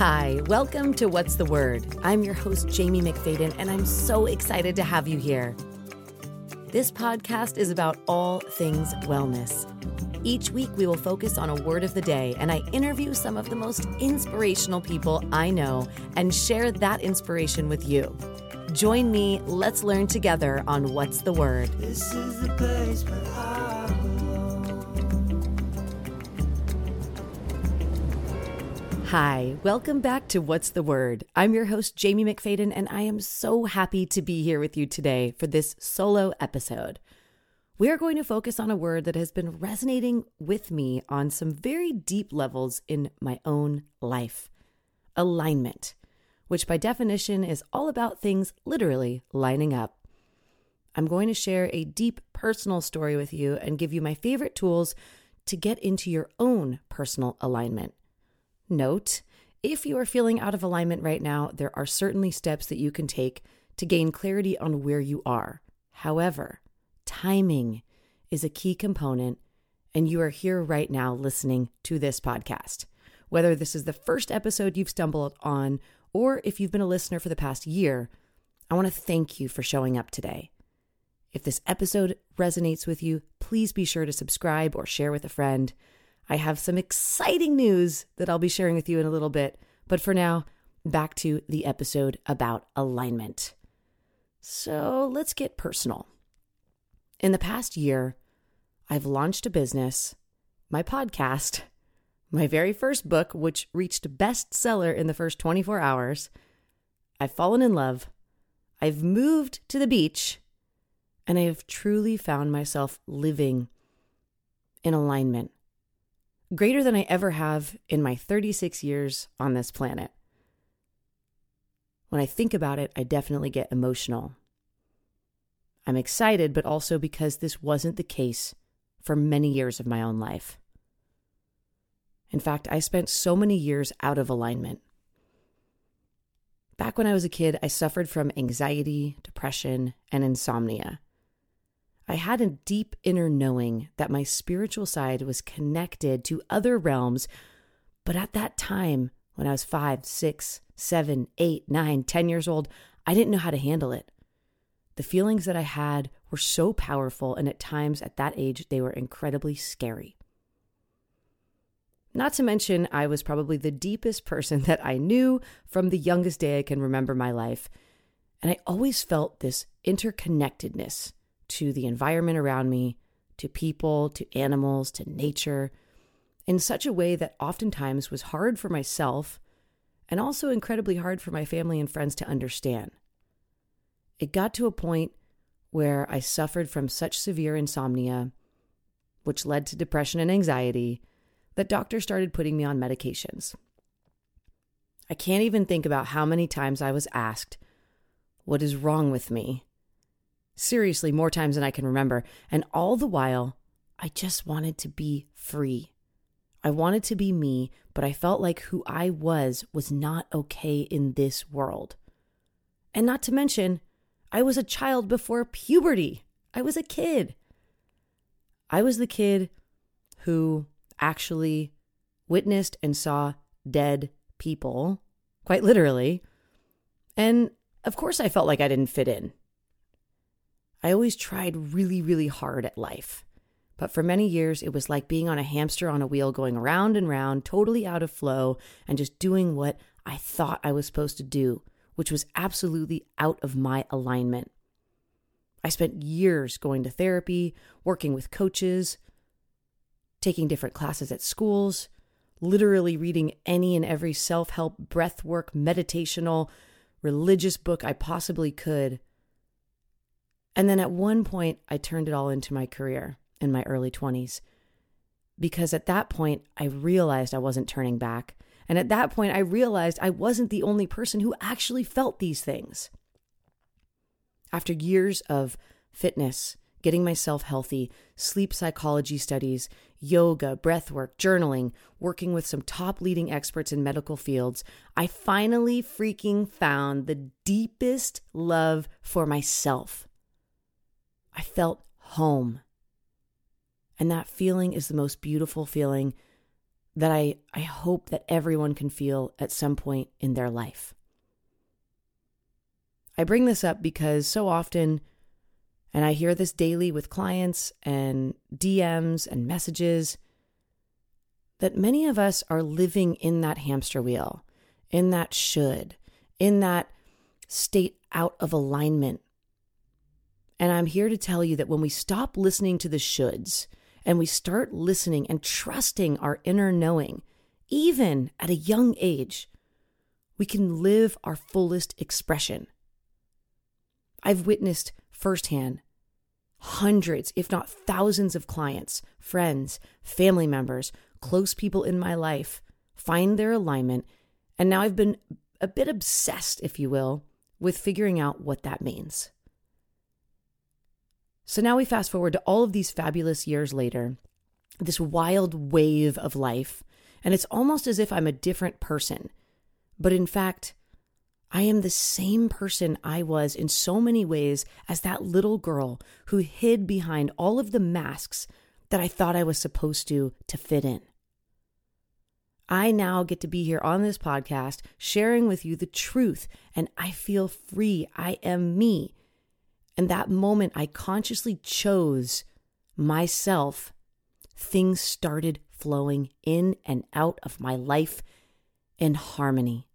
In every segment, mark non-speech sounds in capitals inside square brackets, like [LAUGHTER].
Hi, welcome to What's the Word? I'm your host, Jamie McFadden, and I'm so excited to have you here. This podcast is about all things wellness. Each week, we will focus on a word of the day, and I interview some of the most inspirational people I know and share that inspiration with you. Join me, let's learn together on What's the Word. Hi, welcome back to What's the Word? I'm your host, Jamie McFadden, and I am so happy to be here with you today for this solo episode. We are going to focus on a word that has been resonating with me on some very deep levels in my own life alignment which by definition is all about things literally lining up. I'm going to share a deep personal story with you and give you my favorite tools to get into your own personal alignment. Note, if you are feeling out of alignment right now, there are certainly steps that you can take to gain clarity on where you are. However, timing is a key component, and you are here right now listening to this podcast. Whether this is the first episode you've stumbled on or if you've been a listener for the past year, I want to thank you for showing up today. If this episode resonates with you, please be sure to subscribe or share with a friend. I have some exciting news that I'll be sharing with you in a little bit, but for now, back to the episode about alignment. So let's get personal. In the past year, I've launched a business, my podcast, my very first book, which reached bestseller in the first 24 hours. I've fallen in love. I've moved to the beach. And I have truly found myself living in alignment, greater than I ever have in my 36 years on this planet. When I think about it, I definitely get emotional. I'm excited, but also because this wasn't the case for many years of my own life. In fact, I spent so many years out of alignment. Back when I was a kid, I suffered from anxiety, depression, and insomnia. I had a deep inner knowing that my spiritual side was connected to other realms, but at that time, when I was five, six, seven, eight, nine, ten years old, I didn't know how to handle it. The feelings that I had were so powerful, and at times at that age, they were incredibly scary. Not to mention, I was probably the deepest person [LAUGHS] that I knew from the youngest day I can remember my life. And I always felt this interconnectedness to the environment around me, to people, to animals, to nature, in such a way that oftentimes was hard for myself and also incredibly hard for my family and friends to understand. It got to a point where I suffered from such severe insomnia, which led to depression and anxiety that doctors started putting me on medications. I can't even think about how many times I was asked, What is wrong with me? Seriously, more times than I can remember. And all the while, I just wanted to be free. I wanted to be me, but I felt like who I was was not okay in this world. And not to mention, I was a child before puberty. I was a kid. I was the kid who actually witnessed and saw dead people, quite literally. And of course, I felt like I didn't fit in. I always tried really, really hard at life. But for many years, it was like being on a hamster on a wheel, going round and round, totally out of flow, and just doing what I thought I was supposed to do, which was absolutely out of my alignment. I spent years going to therapy, working with coaches, taking different classes at schools, literally reading any and every self help, breath work, meditational, religious book I possibly could. And then at one point, I turned it all into my career in my early 20s. Because at that point, I realized I wasn't turning back. And at that point, I realized I wasn't the only person who actually felt these things. After years of fitness, getting myself healthy, sleep psychology studies, yoga, breathwork, journaling, working with some top leading experts in medical fields, I finally freaking found the deepest love for myself. I felt home. And that feeling is the most beautiful feeling that I, I hope that everyone can feel at some point in their life. I bring this up because so often, and I hear this daily with clients and DMs and messages, that many of us are living in that hamster wheel, in that should, in that state out of alignment. And I'm here to tell you that when we stop listening to the shoulds and we start listening and trusting our inner knowing, even at a young age, we can live our fullest expression. I've witnessed firsthand hundreds, if not thousands, of clients, friends, family members, close people in my life find their alignment. And now I've been a bit obsessed, if you will, with figuring out what that means. So now we fast forward to all of these fabulous years later, this wild wave of life, and it's almost as if I'm a different person. But in fact, I am the same person I was in so many ways as that little girl who hid behind all of the masks that I thought I was supposed to to fit in. I now get to be here on this podcast sharing with you the truth, and I feel free. I am me. And that moment I consciously chose myself, things started flowing in and out of my life in harmony.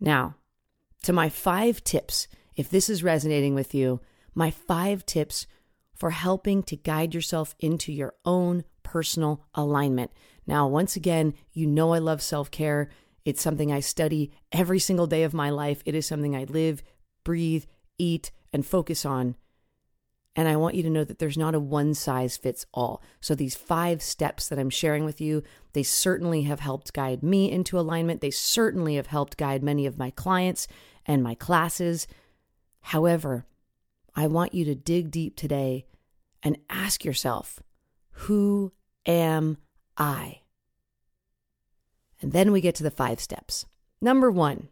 Now, to my five tips, if this is resonating with you, my five tips for helping to guide yourself into your own personal alignment. Now, once again, you know I love self care. It's something I study every single day of my life. It is something I live, breathe, eat, and focus on. And I want you to know that there's not a one size fits all. So these five steps that I'm sharing with you, they certainly have helped guide me into alignment. They certainly have helped guide many of my clients and my classes. However, I want you to dig deep today and ask yourself, who am I? And then we get to the five steps. Number one,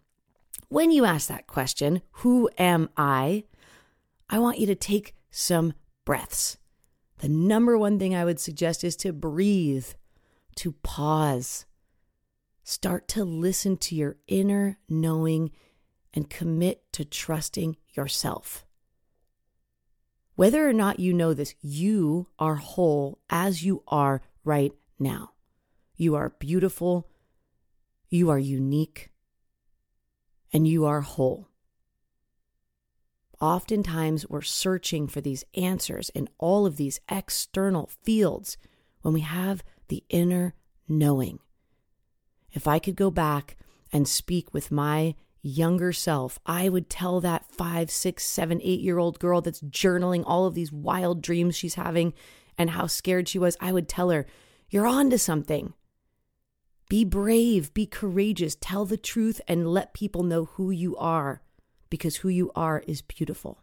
when you ask that question, who am I? I want you to take some breaths. The number one thing I would suggest is to breathe, to pause. Start to listen to your inner knowing and commit to trusting yourself. Whether or not you know this, you are whole as you are right now. You are beautiful, you are unique, and you are whole. Oftentimes, we're searching for these answers in all of these external fields when we have the inner knowing. If I could go back and speak with my younger self, I would tell that five, six, seven, eight year old girl that's journaling all of these wild dreams she's having and how scared she was. I would tell her, You're on to something. Be brave, be courageous, tell the truth, and let people know who you are because who you are is beautiful.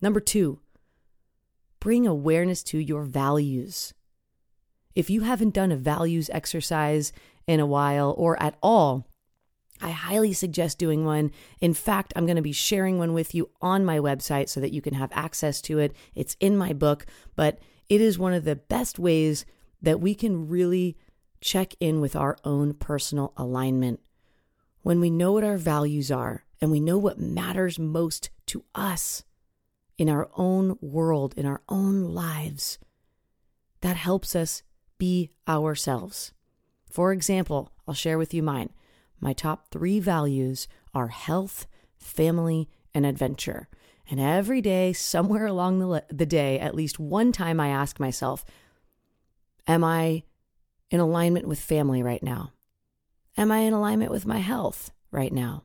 Number two, bring awareness to your values. If you haven't done a values exercise in a while or at all, I highly suggest doing one. In fact, I'm going to be sharing one with you on my website so that you can have access to it. It's in my book, but it is one of the best ways that we can really check in with our own personal alignment. When we know what our values are, and we know what matters most to us in our own world, in our own lives, that helps us be ourselves. For example, I'll share with you mine. My top three values are health, family, and adventure. And every day, somewhere along the, the day, at least one time, I ask myself, Am I in alignment with family right now? Am I in alignment with my health right now?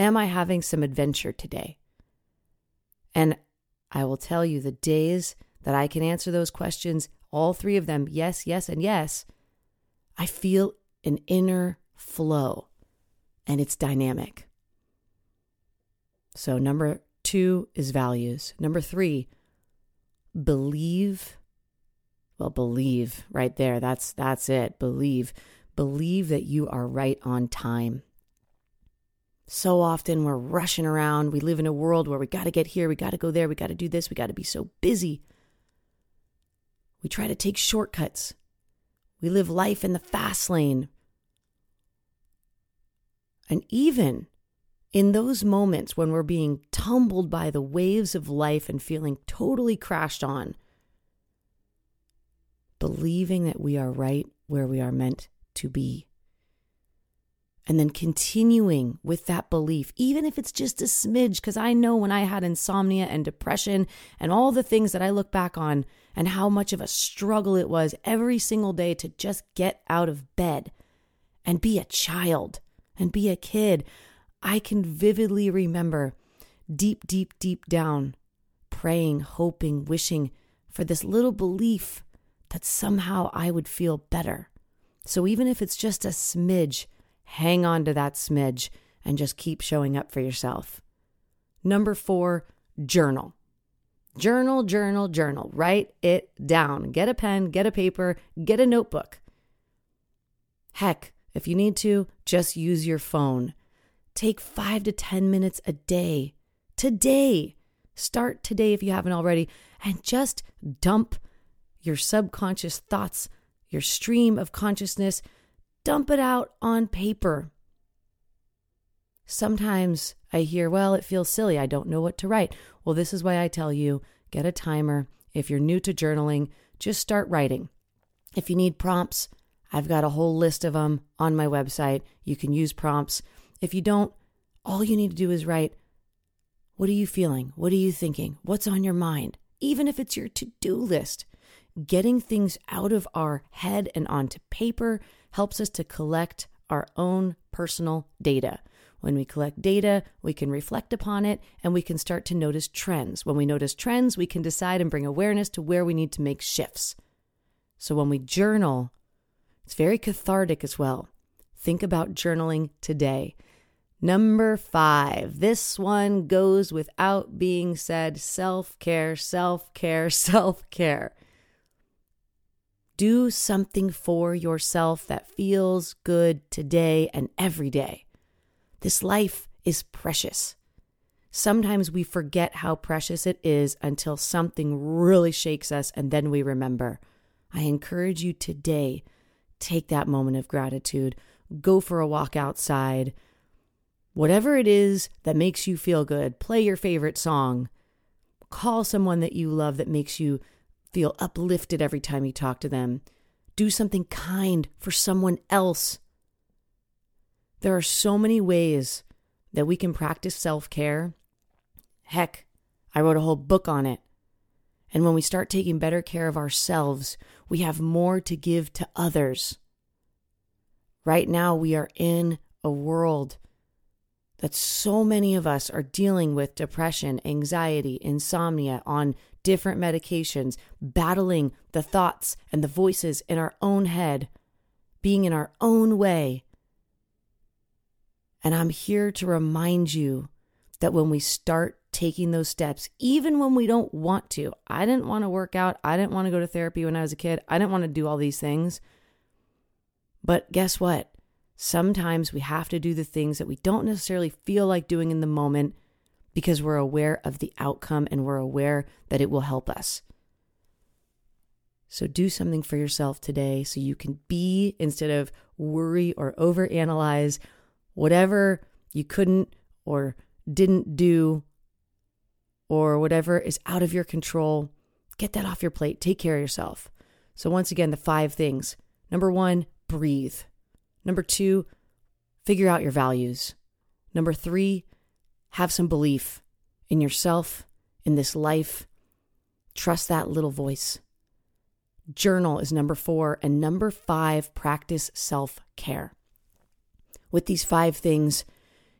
Am I having some adventure today? And I will tell you the days that I can answer those questions, all three of them, yes, yes, and yes, I feel an inner flow and it's dynamic. So, number two is values. Number three, believe. Well, believe right there. That's that's it. Believe. Believe that you are right on time. So often we're rushing around. We live in a world where we got to get here, we got to go there, we got to do this, we got to be so busy. We try to take shortcuts. We live life in the fast lane. And even in those moments when we're being tumbled by the waves of life and feeling totally crashed on, believing that we are right where we are meant to be. And then continuing with that belief, even if it's just a smidge, because I know when I had insomnia and depression and all the things that I look back on and how much of a struggle it was every single day to just get out of bed and be a child and be a kid. I can vividly remember deep, deep, deep down praying, hoping, wishing for this little belief that somehow I would feel better. So even if it's just a smidge, hang on to that smidge and just keep showing up for yourself. Number four, journal. Journal, journal, journal. Write it down. Get a pen, get a paper, get a notebook. Heck, if you need to, just use your phone. Take five to 10 minutes a day. Today. Start today if you haven't already, and just dump your subconscious thoughts, your stream of consciousness, dump it out on paper. Sometimes I hear, well, it feels silly. I don't know what to write. Well, this is why I tell you get a timer. If you're new to journaling, just start writing. If you need prompts, I've got a whole list of them on my website. You can use prompts. If you don't, all you need to do is write, What are you feeling? What are you thinking? What's on your mind? Even if it's your to do list, getting things out of our head and onto paper helps us to collect our own personal data. When we collect data, we can reflect upon it and we can start to notice trends. When we notice trends, we can decide and bring awareness to where we need to make shifts. So when we journal, it's very cathartic as well. Think about journaling today. Number five, this one goes without being said self care, self care, [LAUGHS] self care. Do something for yourself that feels good today and every day. This life is precious. Sometimes we forget how precious it is until something really shakes us and then we remember. I encourage you today take that moment of gratitude, go for a walk outside. Whatever it is that makes you feel good, play your favorite song, call someone that you love that makes you feel uplifted every time you talk to them. Do something kind for someone else. There are so many ways that we can practice self care. Heck, I wrote a whole book on it. And when we start taking better care of ourselves, we have more to give to others. Right now, we are in a world that so many of us are dealing with depression, anxiety, insomnia on different medications, battling the thoughts and the voices in our own head, being in our own way. And I'm here to remind you that when we start taking those steps, even when we don't want to, I didn't want to work out, I didn't want to go to therapy when I was a kid, I didn't want to do all these things. But guess what? Sometimes we have to do the things that we don't necessarily feel like doing in the moment because we're aware of the outcome and we're aware that it will help us. So do something for yourself today so you can be instead of worry or overanalyze whatever you couldn't or didn't do or whatever is out of your control. Get that off your plate. Take care of yourself. So, once again, the five things. Number one, breathe. Number two, figure out your values. Number three, have some belief in yourself, in this life. Trust that little voice. Journal is number four. And number five, practice self care. With these five things,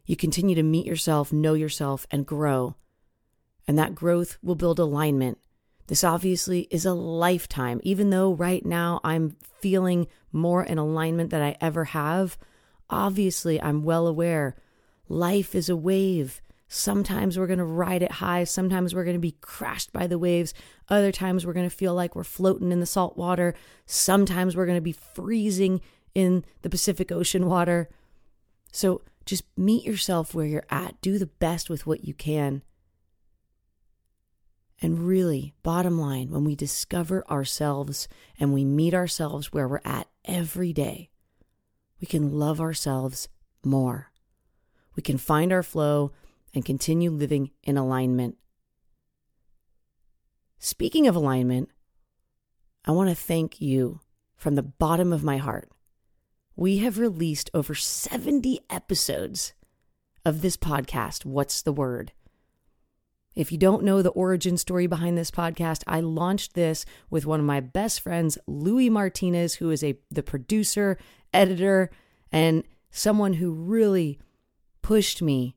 you continue to meet yourself, know yourself, and grow. And that growth will build alignment. This obviously is a lifetime. Even though right now I'm feeling more in alignment than I ever have, obviously I'm well aware life is a wave. Sometimes we're going to ride it high. Sometimes we're going to be crashed by the waves. Other times we're going to feel like we're floating in the salt water. Sometimes we're going to be freezing in the Pacific Ocean water. So just meet yourself where you're at. Do the best with what you can. And really, bottom line, when we discover ourselves and we meet ourselves where we're at every day, we can love ourselves more. We can find our flow and continue living in alignment. Speaking of alignment, I want to thank you from the bottom of my heart. We have released over 70 episodes of this podcast, What's the Word? If you don't know the origin story behind this podcast, I launched this with one of my best friends, Louis Martinez, who is a the producer, editor, and someone who really pushed me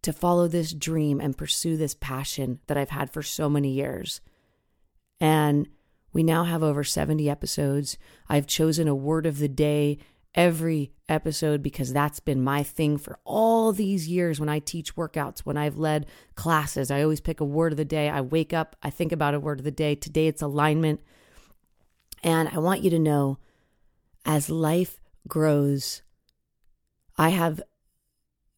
to follow this dream and pursue this passion that I've had for so many years. And we now have over 70 episodes. I've chosen a word of the day every episode because that's been my thing for all these years when I teach workouts, when I've led classes. I always pick a word of the day. I wake up, I think about a word of the day. Today it's alignment. And I want you to know as life grows, I have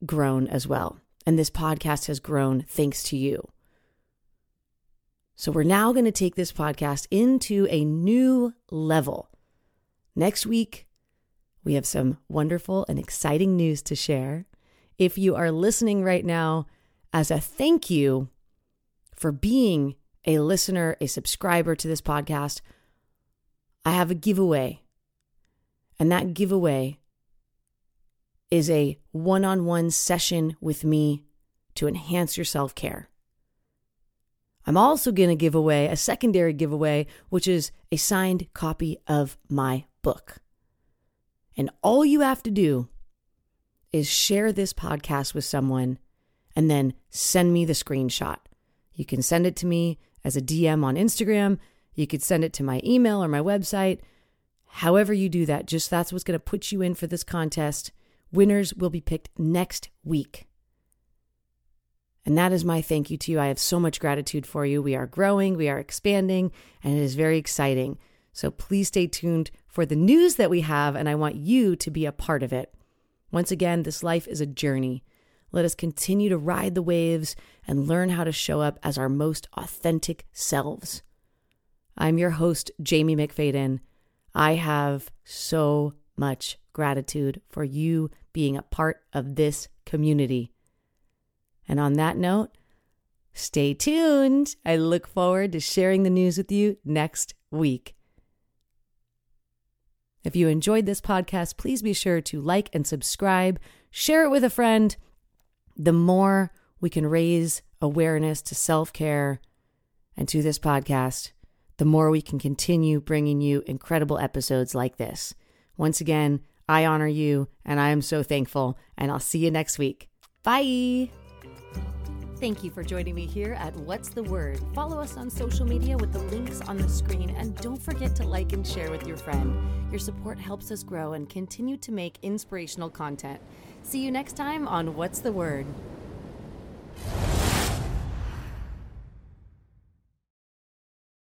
grown as well. And this podcast has grown thanks to you. So we're now going to take this podcast into a new level. Next week, we have some wonderful and exciting news to share. If you are listening right now, as a thank you for being a listener, a subscriber to this podcast, I have a giveaway. And that giveaway is a one on one session with me to enhance your self care. I'm also going to give away a secondary giveaway, which is a signed copy of my book. And all you have to do is share this podcast with someone and then send me the screenshot. You can send it to me as a DM on Instagram. You could send it to my email or my website. However, you do that, just that's what's going to put you in for this contest. Winners will be picked next week. And that is my thank you to you. I have so much gratitude for you. We are growing, we are expanding, and it is very exciting. So please stay tuned for the news that we have, and I want you to be a part of it. Once again, this life is a journey. Let us continue to ride the waves and learn how to show up as our most authentic selves. I'm your host, Jamie McFadden. I have so much gratitude for you being a part of this community. And on that note, stay tuned. I look forward to sharing the news with you next week. If you enjoyed this podcast, please be sure to like and subscribe, share it with a friend. The more we can raise awareness to self care and to this podcast, the more we can continue bringing you incredible episodes like this. Once again, I honor you and I am so thankful, and I'll see you next week. Bye. Thank you for joining me here at What's the Word. Follow us on social media with the links on the screen and don't forget to like and share with your friend. Your support helps us grow and continue to make inspirational content. See you next time on What's the Word.